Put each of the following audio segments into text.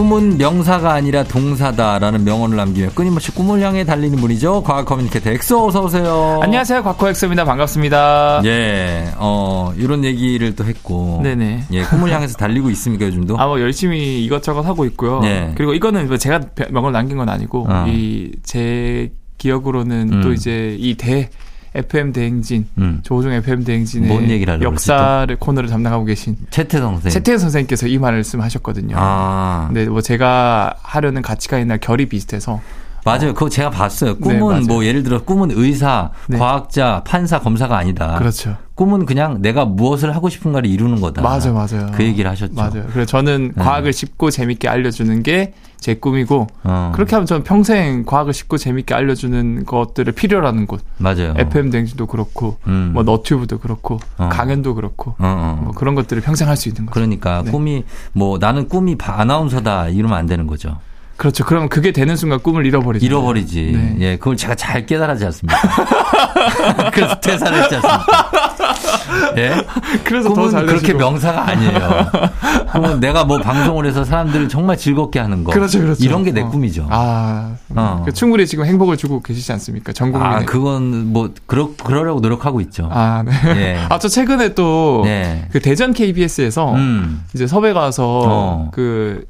꿈은 명사가 아니라 동사다라는 명언을 남기며 끊임없이 꿈을 향해 달리는 분이죠. 과학 커뮤니케이터 엑소 어서 오세요. 안녕하세요. 과커 엑소입니다. 반갑습니다. 예, 어, 이런 얘기를 또 했고. 네네. 예, 꿈을 향해서 달리고 있습니까, 요즘도? 아, 뭐 열심히 이것저것 하고 있고요. 네. 그리고 이거는 뭐 제가 명언을 남긴 건 아니고 어. 이제 기억으로는 음. 또 이제 이대 FM 대행진 음. 조종 FM 대행진의 역사를 코너를 담당하고 계신 채태성 선생님. 최태현 선생님께서 이 말씀하셨거든요. 아. 근데 뭐 제가 하려는 가치가 있나 결이 비슷해서 맞아요. 그거 제가 봤어요. 네, 꿈은 맞아요. 뭐 예를 들어 꿈은 의사, 네. 과학자, 판사, 검사가 아니다. 그렇죠. 꿈은 그냥 내가 무엇을 하고 싶은가를 이루는 거다. 맞아요, 맞아요. 그 얘기를 하셨죠. 맞아요. 그래서 저는 네. 과학을 쉽고 재밌게 알려주는 게 제 꿈이고 어. 그렇게 하면 저는 평생 과학을 쉽고 재밌게 알려주는 것들을 필요로 하는 곳 맞아요. FM 댕진도 그렇고 음. 뭐 너튜브도 그렇고 어. 강연도 그렇고 어, 어. 뭐 그런 것들을 평생 할 수 있는 거죠. 그러니까 네. 꿈이 뭐 나는 꿈이 바- 아나운서다 이러면 안 되는 거죠. 그렇죠. 그러면 그게 되는 순간 꿈을 잃어버리죠. 잃어버리지. 네. 예, 그걸 제가 잘 깨달았지 않습니까? 그래서 퇴사를 했지 않습니까? 예? 그래서 더 꿈은 잘 그렇게. 명사가 아니에요. 꿈은 내가 뭐 방송을 해서 사람들을 정말 즐겁게 하는 거. 그렇죠, 그렇죠. 이런 게내 어. 꿈이죠. 아, 어. 그 충분히 지금 행복을 주고 계시지 않습니까? 전 국민에. 아, 그건 뭐 그러 그러려고 노력하고 있죠. 아, 네. 예. 아, 저 최근에 또, 네. 그 대전 KBS에서 음. 이제 섭외 가서 어. 그,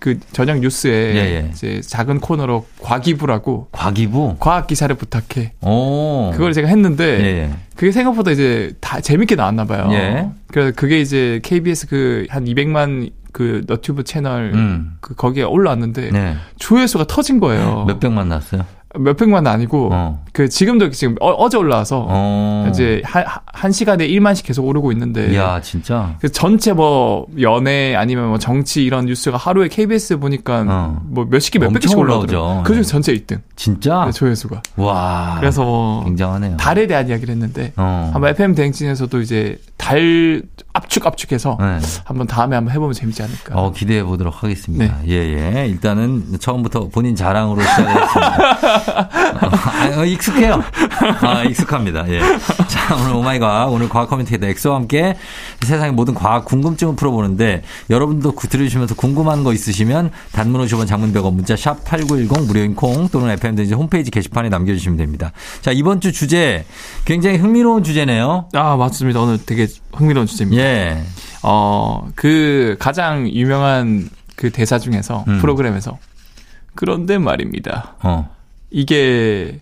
그 저녁 뉴스에 예, 예. 이제 작은 코너로 과기부라고 과기부. 과학 기사를 부탁해. 오. 그걸 제가 했는데 예, 예. 그게 생각보다 이제 다 재밌게 나왔나 봐요. 예. 그래서 그게 이제 KBS 그 한 200만 그 너튜브 채널 음. 그 거기에 올라왔는데 네. 조회수가 터진 거예요. 몇 백만 났어요? 몇 백만 아니고 어. 그 지금도 지금 어, 제 올라와서 어. 이제 한, 한 시간에 1만씩 계속 오르고 있는데 이야, 진짜. 그 전체 뭐 연애 아니면 뭐 정치 이런 뉴스가 하루에 KBS 보니까 어. 뭐 몇십 개 몇백 개씩 올라오죠. 올라오죠. 그중에 전체 1등 진짜? 네, 조회수가. 와. 그래서 뭐 굉장하네요. 달에 대한 이야기를 했는데 어. 한번 FM 대행진에서도 이제 달 압축 압축해서 네. 한번 다음에 한번 해보면 재밌지 않을까. 어, 기대해 보도록 하겠습니다. 네. 예, 예. 일단은 처음부터 본인 자랑으로 시작했습니다. 어, 어, 익숙해요. 아, 익숙합니다. 예. 자, 오늘 오마이과학, 오늘 과학 커뮤니케이터 엑소와 함께 세상의 모든 과학 궁금증을 풀어보는데 여러분도 그 들으시면서 궁금한 거 있으시면 단문 50원 장문 100원 문자 샵 8910 무료인 콩 또는 FM등지 홈페이지 게시판에 남겨주시면 됩니다. 자, 이번 주 주제 굉장히 흥미로운 주제네요. 아 맞습니다. 오늘 되게 흥미로운 주제입니다. 예. 어 그 가장 유명한 그 대사 중에서 음. 프로그램에서 그런데 말입니다. 어. 이게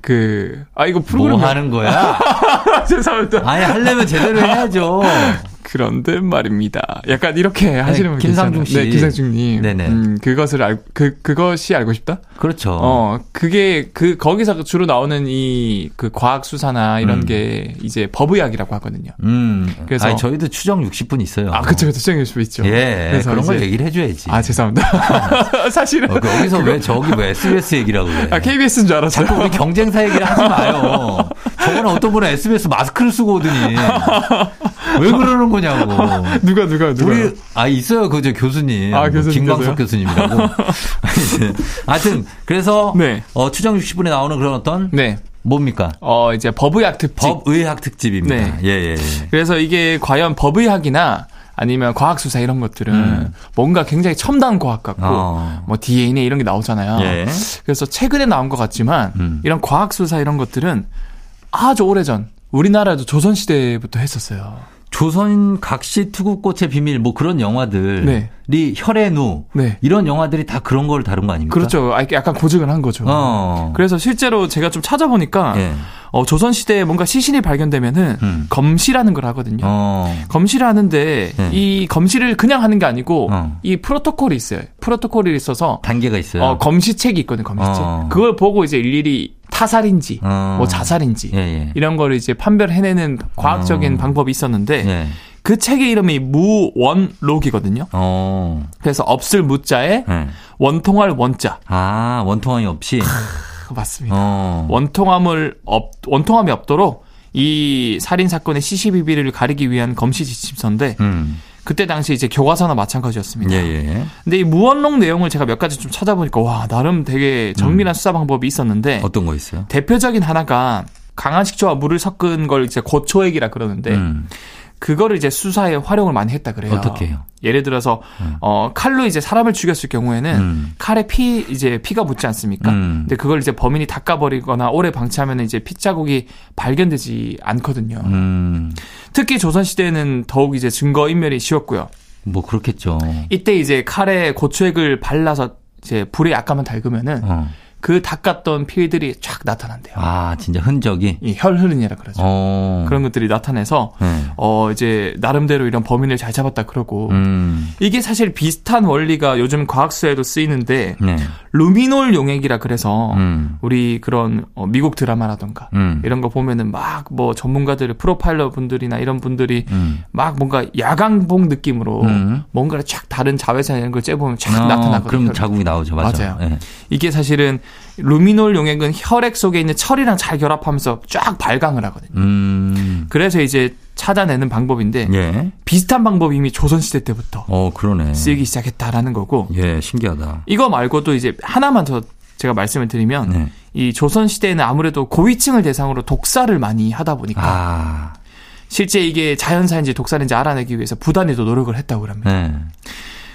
그 아 이거 프로그램 뭐 하는 거야? 죄송합니다. 아니, 하려면 제대로 해야죠. 그런데 말입니다. 약간 이렇게 하시는 분 김상중. 씨. 네, 김상중님. 네네. 음, 그것을 알, 그, 그것이 알고 싶다? 그렇죠. 어, 그게, 그, 거기서 주로 나오는 이, 그, 과학수사나 이런 음. 게, 이제, 법의학이라고 하거든요. 음. 그래서- 아니, 저희도 추정 60분 있어요. 아, 그쵸, 그쵸, 수정해 수 있죠. 예. 그래서 그런 걸 이제- 얘기를 해줘야지. 아, 죄송합니다. 사실은. 어, 그 여기서 왜 저기 왜 SBS 얘기라고 그래. 아, KBS인 줄 알았어요. 자꾸 우리 경쟁사 얘기를 하지 마요. 저번에 어떤 분은 SBS 마스크를 쓰고 오더니 왜 그러는 거냐고. 누가, 누가, 누가. 우리 아 있어요 그저 교수님 아, 교수님 김광석 계세요? 교수님이라고 하여튼 그래서 네. 어, 추정 60분에 나오는 그런 어떤 네. 뭡니까 어, 이제 법의학 특집. 법의학 특집입니다 네. 예 예 예. 그래서 이게 과연 법의학이나 아니면 과학 수사 이런 것들은 음. 뭔가 굉장히 첨단 과학 같고, 어. 뭐 DNA 이런 게 나오잖아요. 예. 그래서 최근에 나온 것 같지만 음. 이런 과학 수사 이런 것들은 아주 오래전 우리나라도 조선 시대부터 했었어요. 조선 각시 투구꽃의 비밀 뭐 그런 영화들이 네. 혈의누 네. 이런 영화들이 다 그런 걸 다룬 거 아닙니까? 그렇죠. 아, 약간 고증을 한 거죠. 어. 그래서 실제로 제가 좀 찾아보니까 예. 어, 조선 시대에 뭔가 시신이 발견되면은 음. 검시라는 걸 하거든요. 어. 검시를 하는데 네. 이 검시를 그냥 하는 게 아니고 어. 이 프로토콜이 있어요. 프로토콜이 있어서 단계가 있어요. 어, 검시책이 있거든요. 검시책. 어. 그걸 보고 이제 일일이 타살인지 어. 뭐 자살인지 예, 예. 이런 거를 이제 판별해내는 과학적인 어. 방법이 있었는데 예. 그 책의 이름이 무원록이거든요. 어. 그래서 없을 무자에 예. 원통할 원자. 아, 원통함이 없이. 맞습니다. 어. 원통함을 없 원통함이 없도록 이 살인 사건의 시시비비를 가리기 위한 검시 지침서인데 음. 그때 당시 이제 교과서나 마찬가지였습니다. 예, 예. 근데 이 무언록 내용을 제가 몇 가지 좀 찾아보니까 와 나름 되게 정밀한 수사 방법이 있었는데 음. 어떤 거 있어요? 대표적인 하나가 강한 식초와 물을 섞은 걸 이제 고초액이라 그러는데 음. 그거를 이제 수사에 활용을 많이 했다 그래요. 어떻게 해요? 예를 들어서 어 칼로 이제 사람을 죽였을 경우에는 음. 칼에 피 이제 피가 묻지 않습니까? 음. 근데 그걸 이제 범인이 닦아버리거나 오래 방치하면 이제 피자국이 발견되지 않거든요. 음. 특히 조선 시대에는 더욱 이제 증거 인멸이 쉬웠고요. 뭐 그렇겠죠. 이때 이제 칼에 고추액을 발라서 이제 불에 약간만 달구면은 어. 그 닦았던 피들이 쫙 나타난대요. 아, 진짜 흔적이. 이 혈흔이라 그러죠. 어. 그런 것들이 나타내서 네. 어 이제 나름대로 이런 범인을 잘 잡았다 그러고 음. 이게 사실 비슷한 원리가 요즘 과학서에도 쓰이는데 네. 루미놀 용액이라 그래서 음. 우리 그런 어, 미국 드라마라던가 음. 이런 거 보면은 막 뭐 전문가들 프로파일러 분들이나 이런 분들이 음. 막 뭔가 야광봉 느낌으로 음. 뭔가를 쫙 다른 자외선 이런 걸 쬐보면 쫙 어, 나타나거든요. 그럼 자국이 나오죠. 맞아. 맞아요. 예. 이게 사실은 루미놀 용액은 혈액 속에 있는 철이랑 잘 결합하면서 쫙 발광을 하거든요. 음. 그래서 이제 찾아내는 방법인데 예. 비슷한 방법이 이미 조선 시대 때부터 어, 그러네. 쓰이기 시작했다라는 거고 예, 신기하다. 이거 말고도 이제 하나만 더 제가 말씀을 드리면 네. 이 조선 시대에는 아무래도 고위층을 대상으로 독사를 많이 하다 보니까 아. 실제 이게 자연사인지 독살인지 알아내기 위해서 부단히도 노력을 했다고 합니다. 네.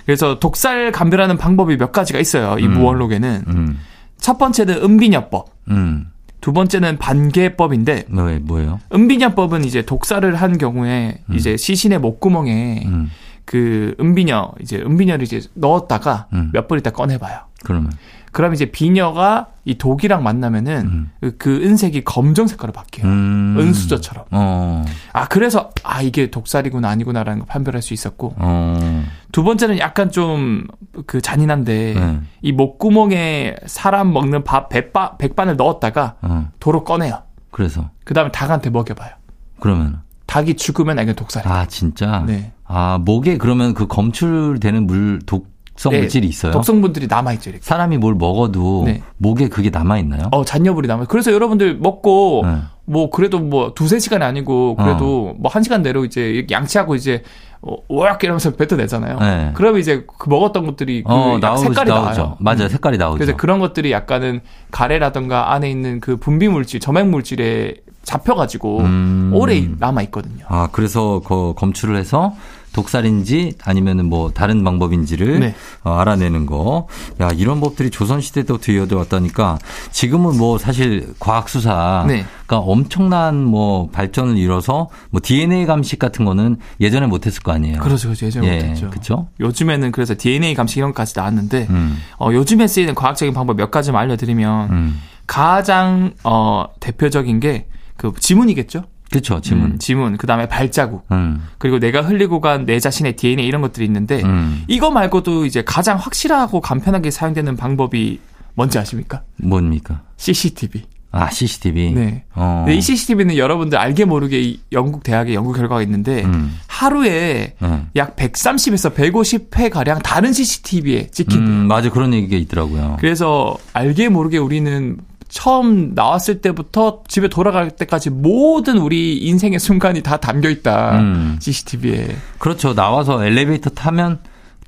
그래서 독살 감별하는 방법이 몇 가지가 있어요. 이 음. 무언록에는 음. 첫 번째는 은비녀법, 음. 두 번째는 반개법인데 뭐, 뭐예요? 은비녀법은 이제 독살을 한 경우에 이제 시신의 목구멍에 음. 그 은비녀 이제 은비녀를 이제 넣었다가 음. 몇번 있다 꺼내봐요. 그러면. 그럼 이제 비녀가 이 독이랑 만나면은 음. 그- 그 은색이 검정 색깔로 바뀌어요. 음. 은수저처럼. 어. 아 그래서 아 이게 독살이구나 아니구나라는 걸 판별할 수 있었고 어. 두 번째는 약간 좀 그 잔인한데 네. 이 목구멍에 사람 먹는 밥 백반 백반을 넣었다가 어. 도로 꺼내요. 그래서. 그 다음에 닭한테 먹여봐요. 그러면. 닭이 죽으면 아 이건 독살이에요. 아, 진짜? 네. 아, 목에 그러면 그 검출되는 물, 독 성 네, 물질이 있어요? 독성분들이 남아 있죠. 이렇게. 사람이 뭘 먹어도 네. 목에 그게 남아 있나요? 어 잔여물이 남아. 그래서 여러분들 먹고 네. 뭐 그래도 뭐 두세 시간이 아니고 그래도 뭐한 시간 내로 이제 양치하고 이제 어, 오약 이러면서 뱉어내잖아요. 네. 그러면 이제 그 먹었던 것들이 그 어, 약 나오죠, 색깔이 나오죠. 나와요. 맞아요. 음. 색깔이 나오죠. 그래서 그런 것들이 약간은 가래라던가 안에 있는 그 분비 물질, 점액 물질에 잡혀가지고 음. 오래 남아 있거든요. 아, 그래서 그 검출을 해서 독살인지 아니면은 뭐 다른 방법인지를 네. 어, 알아내는 거. 야, 이런 법들이 조선 시대 때부터 이어져 왔다니까 지금은 뭐 사실 과학 수사가 네. 엄청난 뭐 발전을 이뤄서 뭐 DNA 감식 같은 거는 예전에 못했을 거 아니에요. 그렇죠, 그렇죠. 예전에 예, 못했죠. 그쵸? 요즘에는 그래서 DNA 감식 이런 것까지 나왔는데 음, 어, 요즘에 쓰이는 과학적인 방법 몇 가지 만 알려드리면 음. 가장 어, 대표적인 게 그 지문이겠죠. 그쵸, 지문. 음, 지문. 그 다음에 발자국. 음, 그리고 내가 흘리고 간 내 자신의 DNA 이런 것들이 있는데 음. 이거 말고도 이제 가장 확실하고 간편하게 사용되는 방법이 뭔지 아십니까? 뭡니까? CCTV. 아, CCTV. 네. 어. 이 CCTV는 여러분들 알게 모르게 이 영국 대학의 연구 결과가 있는데 음. 하루에 네. 약 130에서 150회 가량 다른 CCTV에 찍힌대요. 음, 맞아. 그런 얘기가 있더라고요. 그래서 알게 모르게 우리는 처음 나왔을 때부터 집에 돌아갈 때까지 모든 우리 인생의 순간이 다 담겨 있다. 음. CCTV에. 그렇죠. 나와서 엘리베이터 타면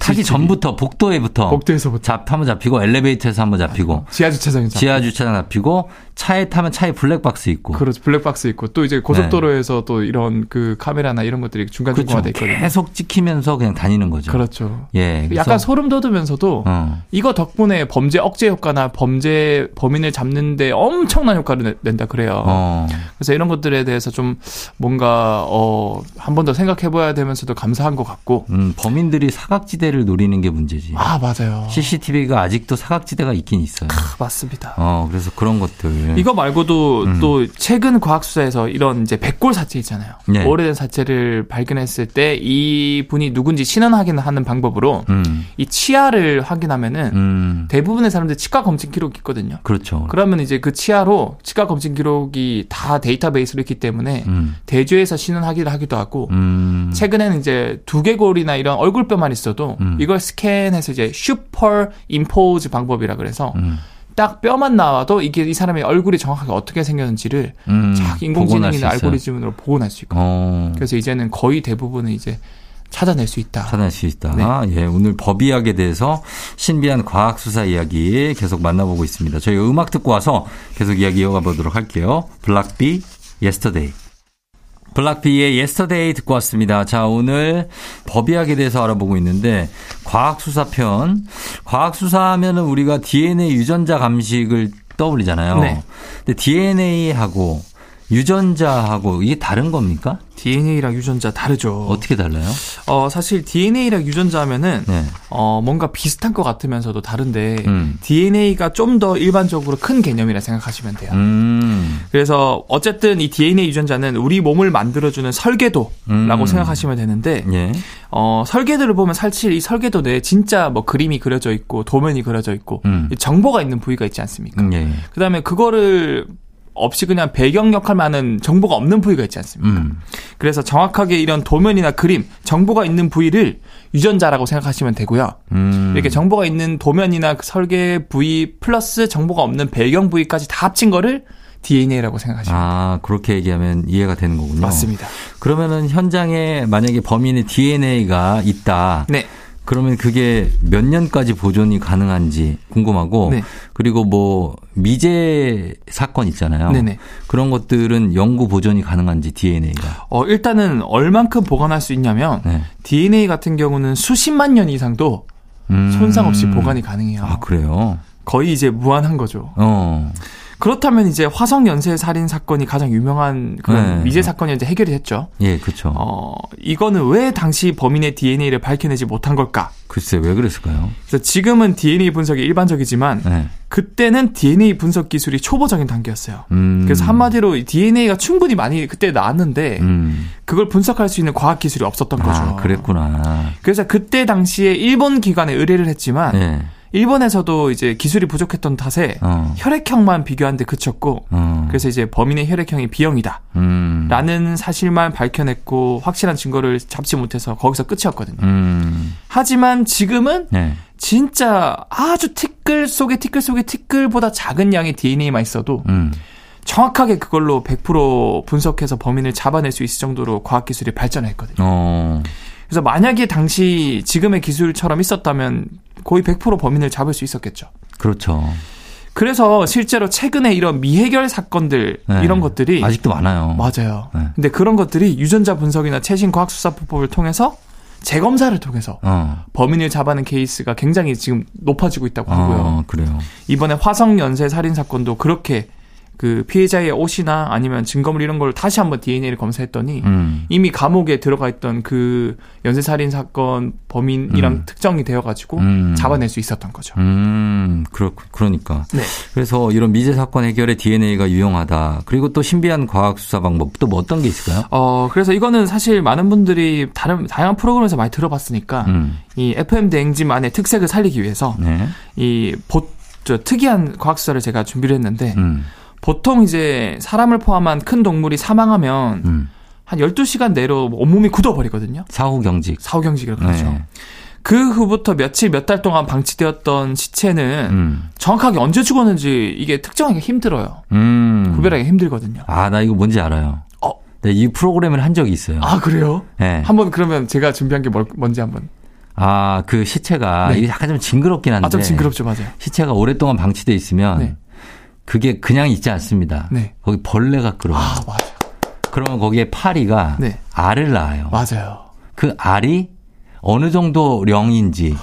타기. 전부터 복도에부터 복도에서부터. 잡 한번 잡히고 엘리베이터에서 한번 잡히고 지하 주차장에서. 지하 주차장 잡히고 차에 타면 차에 블랙박스 있고 그렇죠. 블랙박스 있고 또 이제 고속도로에서 또 이런 그 카메라나 이런 것들이 중간 중간 돼 그렇죠. 있거든요. 계속 찍히면서 그냥 다니는 거죠. 그렇죠. 예. 약간 소름 돋으면서도 어. 이거 덕분에 범죄 억제 효과나 범죄 범인을 잡는데 엄청난 효과를 내- 낸다 그래요. 어. 그래서 이런 것들에 대해서 좀 뭔가 어한 번 더 생각해 봐야 되면서도 감사한 것 같고. 음, 범인들이 사각지 대를 노리는 게 문제지. 아 맞아요. CCTV가 아직도 사각지대가 있긴 있어요. 아, 맞습니다. 어, 그래서 그런 것들. 이거 말고도 음. 또 최근 과학 수사에서 이런 이제 백골 사체 있잖아요. 네. 오래된 사체를 발견했을 때 이 분이 누군지 신원 확인하는 방법으로 음. 이 치아를 확인하면은 음. 대부분의 사람들 치과 검진 기록이 있거든요. 그렇죠. 그러면 이제 그 치아로 치과 검진 기록이 다 데이터베이스로 있기 때문에 음. 대조해서 신원 확인을 하기도 하고 음. 최근에는 이제 두개골이나 이런 얼굴뼈만 있어도 음. 이걸 스캔해서 이제 슈퍼 임포즈 방법이라 그래서 음. 딱 뼈만 나와도 이게 이 사람의 얼굴이 정확하게 어떻게 생겼는지를 음. 쫙 인공지능이나. 알고리즘으로 복원할 수 있고 어. 그래서 이제는 거의 대부분은 이제 찾아낼 수 있다. 찾아낼 수 있다. 네. 예, 오늘 법의학에 대해서 신비한 과학 수사 이야기 계속 만나보고 있습니다. 저희 음악 듣고 와서 계속 이야기 이어가 보도록 할게요. 블락비 Yesterday. 블락비의 Yesterday 듣고 왔습니다. 자, 오늘 법의학에 대해서 알아보고 있는데 과학수사편. 과학수사 하면은 우리가 DNA 유전자 감식을 떠올리잖아요. 네. 근데 DNA하고 유전자하고 이게 다른 겁니까? DNA랑 유전자 다르죠. 어떻게 달라요? 어, 사실 DNA랑 유전자 하면은, 네. 어, 뭔가 비슷한 것 같으면서도 다른데, 음. DNA가 좀 더 일반적으로 큰 개념이라 생각하시면 돼요. 음. 그래서 어쨌든 이 DNA 유전자는 우리 몸을 만들어주는 설계도라고 음. 생각하시면 되는데, 예. 어, 설계도를 보면 사실 이 설계도 내에 진짜 뭐 그림이 그려져 있고, 도면이 그려져 있고, 음. 정보가 있는 부위가 있지 않습니까? 예. 그 다음에 그거를 없이 그냥 배경 역할만 하는 정보가 없는 부위가 있지 않습니까? 음. 그래서 정확하게 이런 도면이나 그림, 정보가 있는 부위를 유전자라고 생각하시면 되고요. 음. 이렇게 정보가 있는 도면이나 그 설계 부위 플러스 정보가 없는 배경 부위까지 다 합친 거를 DNA라고 생각하시면 아, 그렇게 얘기하면 이해가 되는 거군요. 맞습니다. 그러면은 현장에 만약에 범인의 DNA가 있다. 네. 그러면 그게 몇 년까지 보존이 가능한지 궁금하고 네. 그리고 뭐 미제 사건 있잖아요. 네네. 그런 것들은 영구 보존이 가능한지 DNA가. 어 일단은 얼만큼 보관할 수 있냐면 네. DNA 같은 경우는 수십만 년 이상도 음. 손상 없이 보관이 가능해요. 아 그래요? 거의 이제 무한한 거죠. 어. 그렇다면 이제 화성 연쇄 살인 사건이 가장 유명한 그런 네. 미제 사건이 이제 해결이 됐죠. 예, 그렇죠. 어, 이거는 왜 당시 범인의 DNA를 밝혀내지 못한 걸까? 글쎄 왜 그랬을까요? 그래서 지금은 DNA 분석이 일반적이지만 네. 그때는 DNA 분석 기술이 초보적인 단계였어요. 음. 그래서 한마디로 DNA가 충분히 많이 그때 나왔는데 음. 그걸 분석할 수 있는 과학 기술이 없었던 아, 거죠. 그랬구나. 그래서 그때 당시에 일본 기관에 의뢰를 했지만 네. 일본에서도 이제 기술이 부족했던 탓에 어. 혈액형만 비교한데 그쳤고 어. 그래서 이제 범인의 혈액형이 B형이다. 음. 라는 사실만 밝혀냈고 확실한 증거를 잡지 못해서 거기서 끝이었거든요. 음. 하지만 지금은 네. 진짜 아주 티끌 속에 티끌 속에 티끌보다 작은 양의 DNA만 있어도 음. 정확하게 그걸로 100% 분석해서 범인을 잡아낼 수 있을 정도로 과학기술이 발전했거든요. 어. 그래서 만약에 당시 지금의 기술처럼 있었다면 거의 100% 범인을 잡을 수 있었겠죠. 그렇죠. 그래서 실제로 최근에 이런 미해결 사건들 네. 이런 것들이 아직도 많아요. 맞아요. 네. 근데 그런 것들이 유전자 분석이나 최신 과학 수사법을 통해서 재검사를 통해서 어. 범인을 잡아낸 케이스가 굉장히 지금 높아지고 있다고 하고요. 어, 그래요. 이번에 화성 연쇄 살인 사건도 그렇게 그 피해자의 옷이나 아니면 증거물 이런 걸 다시 한번 DNA를 검사했더니 음. 이미 감옥에 들어가 있던 그 연쇄살인 사건 범인이랑 음. 특정이 되어가지고 음. 잡아낼 수 있었던 거죠. 음, 그렇 그러니까. 네. 그래서 이런 미제 사건 해결에 DNA가 유용하다. 그리고 또 신비한 과학 수사 방법 또 뭐 어떤 게 있을까요? 어, 그래서 이거는 사실 많은 분들이 다른 다양한 프로그램에서 많이 들어봤으니까 음. 이 FM 대행진만의 특색을 살리기 위해서 네. 이 보 저 특이한 과학 수사를 제가 준비를 했는데. 음. 보통 이제 사람을 포함한 큰 동물이 사망하면 음. 한 12시간 내로 온몸이 굳어버리거든요. 사후 경직. 사후 경직이라고 그러죠. 네. 그 후부터 며칠 몇 달 동안 방치되었던 시체는 음. 정확하게 언제 죽었는지 이게 특정하기 힘들어요. 음. 구별하기 힘들거든요. 아, 나 이거 뭔지 알아요. 어? 네, 이 프로그램을 한 적이 있어요. 아, 그래요? 네. 한번 그러면 제가 준비한 게 뭘, 뭔지 한번. 아, 그 시체가 네. 약간 좀 징그럽긴 한데. 아, 좀 징그럽죠, 맞아요. 시체가 오랫동안 방치돼 있으면 네. 그게 그냥 있지 않습니다. 네. 거기 벌레가 끌어요. 아, 맞아. 그러면 거기에 파리가 네. 알을 낳아요. 맞아요. 그 알이 어느 정도 령인지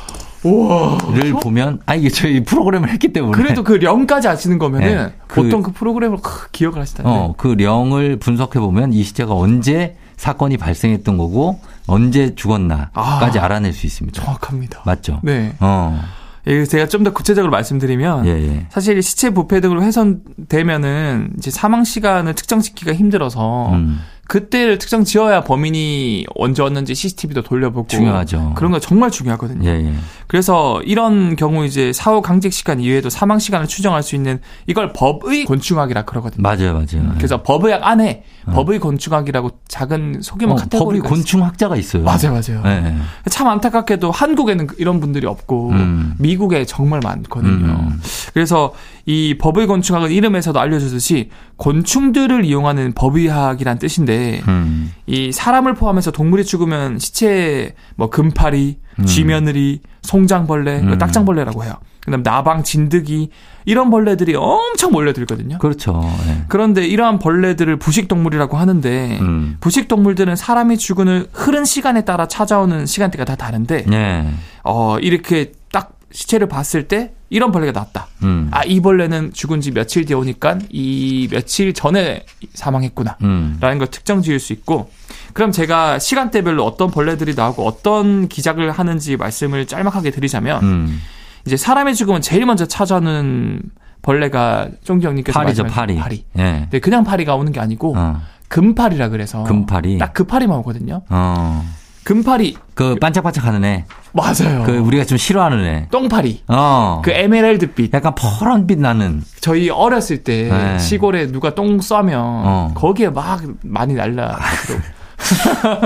를 보면 아 이게 저희 프로그램을 했기 때문에 그래도 그 령까지 아시는 거면은 네, 그, 보통 그 프로그램을 기억을 하시다는 어, 그 령을 분석해 보면 이 시체가 언제 사건이 발생했던 거고 언제 죽었나까지 아, 알아낼 수 있습니다. 정확합니다. 맞죠? 네. 어. 예, 제가 좀 더 구체적으로 말씀드리면 예, 예. 사실 시체 부패 등으로 훼손되면은 이제 사망 시간을 특정짓기가 힘들어서 음. 그때를 특정 지어야 범인이 언제 왔는지 CCTV도 돌려보고 중요하죠. 그런 거 정말 중요하거든요. 예, 예. 그래서 이런 경우 이제 사후 강직 시간 이외에도 사망 시간을 추정할 수 있는 이걸 법의 곤충학이라 그러거든요. 맞아요, 맞아요. 그래서 법의학 안에 어. 법의 곤충학이라고 작은 소규모 어, 카테고리 법의 곤충학자가 있어요. 맞아요, 맞아요. 네. 참 안타깝게도 한국에는 이런 분들이 없고 음. 미국에 정말 많거든요. 음. 그래서 이 법의 곤충학은 이름에서도 알려주듯이 곤충들을 이용하는 법의학이란 뜻인데 음. 이 사람을 포함해서 동물이 죽으면 시체 뭐 금파리, 음. 쥐며느리, 송장벌레, 음. 딱장벌레라고 해요. 그다음 나방, 진드기 이런 벌레들이 엄청 몰려들거든요. 그렇죠. 네. 그런데 이러한 벌레들을 부식 동물이라고 하는데 음. 부식 동물들은 사람이 죽은 흐른 시간에 따라 찾아오는 시간대가 다 다른데 네. 어 이렇게 딱 시체를 봤을 때 이런 벌레가 났다. 음. 아, 이 벌레는 죽은 지 며칠 뒤에 오니까 이 며칠 전에 사망했구나. 음. 라는 걸 특정 지을 수 있고 그럼 제가 시간대별로 어떤 벌레들이 나오고 어떤 기작을 하는지 말씀을 짤막하게 드리자면 음. 이제 사람의 죽음은 제일 먼저 찾아오는 벌레가 쫑지 형님께서 파리죠, 파리. 파리. 네. 네. 그냥 파리가 오는 게 아니고 어. 금파리라 그래서 금파리. 딱 그 파리만 오거든요. 어. 금파리. 그 반짝반짝하는 애. 맞아요. 그 우리가 좀 싫어하는 애. 똥파리. 어. 그 에메랄드빛. 약간 퍼런빛 나는. 저희 어렸을 때 네. 시골에 누가 똥 싸면 어. 거기에 막 많이 날라.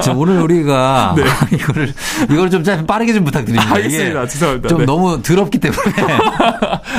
자, 오늘 우리가 네. 이거를 이걸 좀 빠르게 좀 부탁드립니다. 알겠습니다. 죄송합니다. 좀 네. 너무 더럽기 때문에.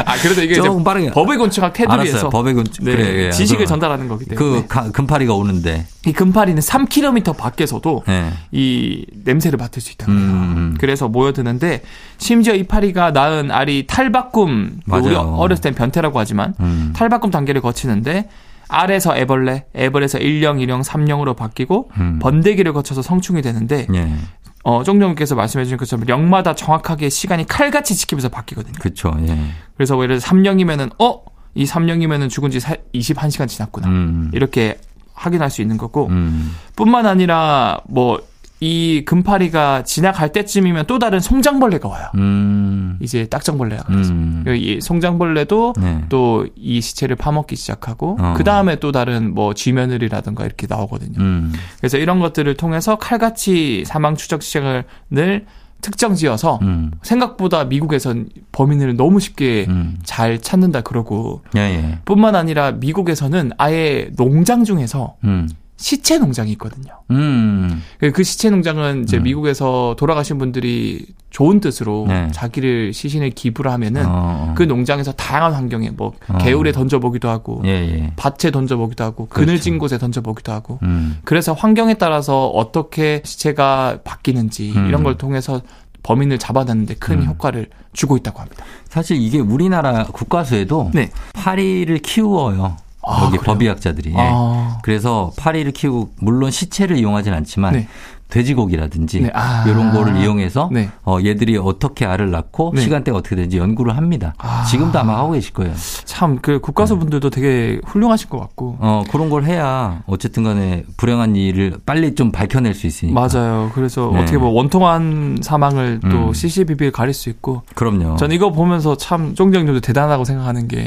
아, 그래도 이게 좀 빠르게 법의 건축학 테두리에서 법의 건축 네, 그래, 지식을 전달하는 거기 때문에. 그 금파리가 오는데 이 금파리는 3km 밖에서도 네. 이 냄새를 맡을 수 있다는 거예요. 음, 음. 그래서 모여드는데 심지어 이 파리가 낳은 알이 탈바꿈 우리 어렸을 땐 변태라고 하지만 음. 탈바꿈 단계를 거치는데 알에서 애벌레, 애벌에서 1령, 2령, 3령으로 바뀌고 음. 번데기를 거쳐서 성충이 되는데 예. 어, 쫑정님께서 말씀해 주신 것처럼 령마다 정확하게 시간이 칼같이 지키면서 바뀌거든요. 그렇죠. 예. 그래서 예를 들어 3령이면은 어, 이 3령이면은 죽은 지 21시간 지났구나. 음. 이렇게 확인할 수 있는 거고 음. 뿐만 아니라 뭐 이 금파리가 지나갈 때쯤이면 또 다른 송장벌레가 와요. 음. 이제 딱정벌레가 그래서 음. 이 송장벌레도 네. 또이 시체를 파먹기 시작하고 어. 그 다음에 또 다른 뭐 쥐며느리라든가 이렇게 나오거든요. 음. 그래서 이런 것들을 통해서 칼같이 사망 추적 시간을 특정 지어서 음. 생각보다 미국에선 범인을 너무 쉽게 음. 잘 찾는다 그러고 예, 예. 뿐만 아니라 미국에서는 아예 농장 중에서 음. 시체 농장이 있거든요. 음. 그, 그 시체 농장은 이제 음. 미국에서 돌아가신 분들이 좋은 뜻으로 네. 자기를 시신을 기부를 하면은 어, 어. 그 농장에서 다양한 환경에 뭐 어. 개울에 던져보기도 하고 예, 예. 밭에 던져보기도 하고 그렇죠. 그늘진 곳에 던져보기도 하고 음. 그래서 환경에 따라서 어떻게 시체가 바뀌는지 음. 이런 걸 통해서 범인을 잡아내는데 큰 음. 효과를 주고 있다고 합니다. 사실 이게 우리나라 국가수에도 네. 파리를 키워요. 아, 여기 그래요? 법의학자들이. 아. 그래서 파리를 키우고 물론 시체를 이용하진 않지만 네. 돼지고기라든지 네. 아. 이런 거를 이용해서 네. 어, 얘들이 어떻게 알을 낳고 네. 시간대가 어떻게 되는지 연구를 합니다. 아. 지금도 아마 하고 계실 거예요. 참 그 국가수 분들도 되게 훌륭하실 것 같고. 어 그런 걸 해야 어쨌든 간에 불행한 일을 빨리 좀 밝혀낼 수 있으니까. 맞아요. 그래서 네. 어떻게 뭐 원통한 사망을 또 음. CCBB를 가릴 수 있고. 그럼요. 전 이거 보면서 참 쫑정님도 대단하다고 생각하는 게.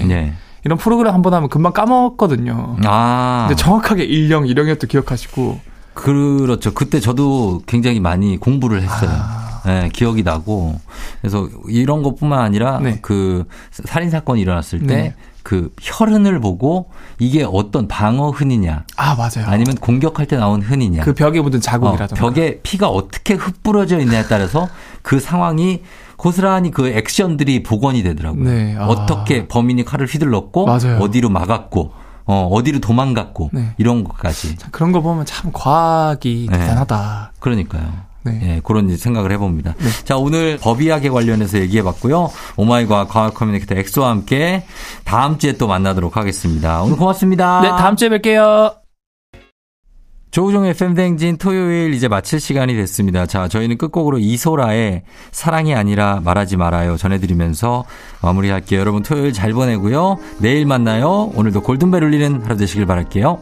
네. 이런 프로그램 한 번 하면 금방 까먹거든요. 아. 근데 정확하게 일령, 일령이었도 기억하시고. 그렇죠. 그때 저도 굉장히 많이 공부를 했어요. 아. 네, 기억이 나고. 그래서 이런 것뿐만 아니라 네. 그 살인 사건이 일어났을 때 네. 그 혈흔을 보고 이게 어떤 방어 흔이냐. 아, 맞아요. 아니면 공격할 때 나온 흔이냐. 그 벽에 묻은 자국이라든가. 어, 벽에 피가 어떻게 흩뿌러져 있냐에 따라서 그 상황이 고스란히 그 액션들이 복원이 되더라고요. 네. 아. 어떻게 범인이 칼을 휘둘렀고 맞아요. 어디로 막았고 어, 어디로 도망갔고 네. 이런 것까지. 그런 거 보면 참 과학이 네. 대단하다. 그러니까요. 네. 예, 그런 생각을 해봅니다. 네. 자, 오늘 법의학에 관련해서 얘기해봤고요. 오마이과학 과학 커뮤니케이터 엑소와 함께 다음 주에 또 만나도록 하겠습니다. 오늘 고맙습니다. 네, 다음 주에 뵐게요. 조우종의 팬댕진 토요일 이제 마칠 시간이 됐습니다. 자, 저희는 끝곡으로 이소라의 사랑이 아니라 말하지 말아요 전해드리면서 마무리할게요. 여러분 토요일 잘 보내고요. 내일 만나요. 오늘도 골든벨 울리는 하루 되시길 바랄게요.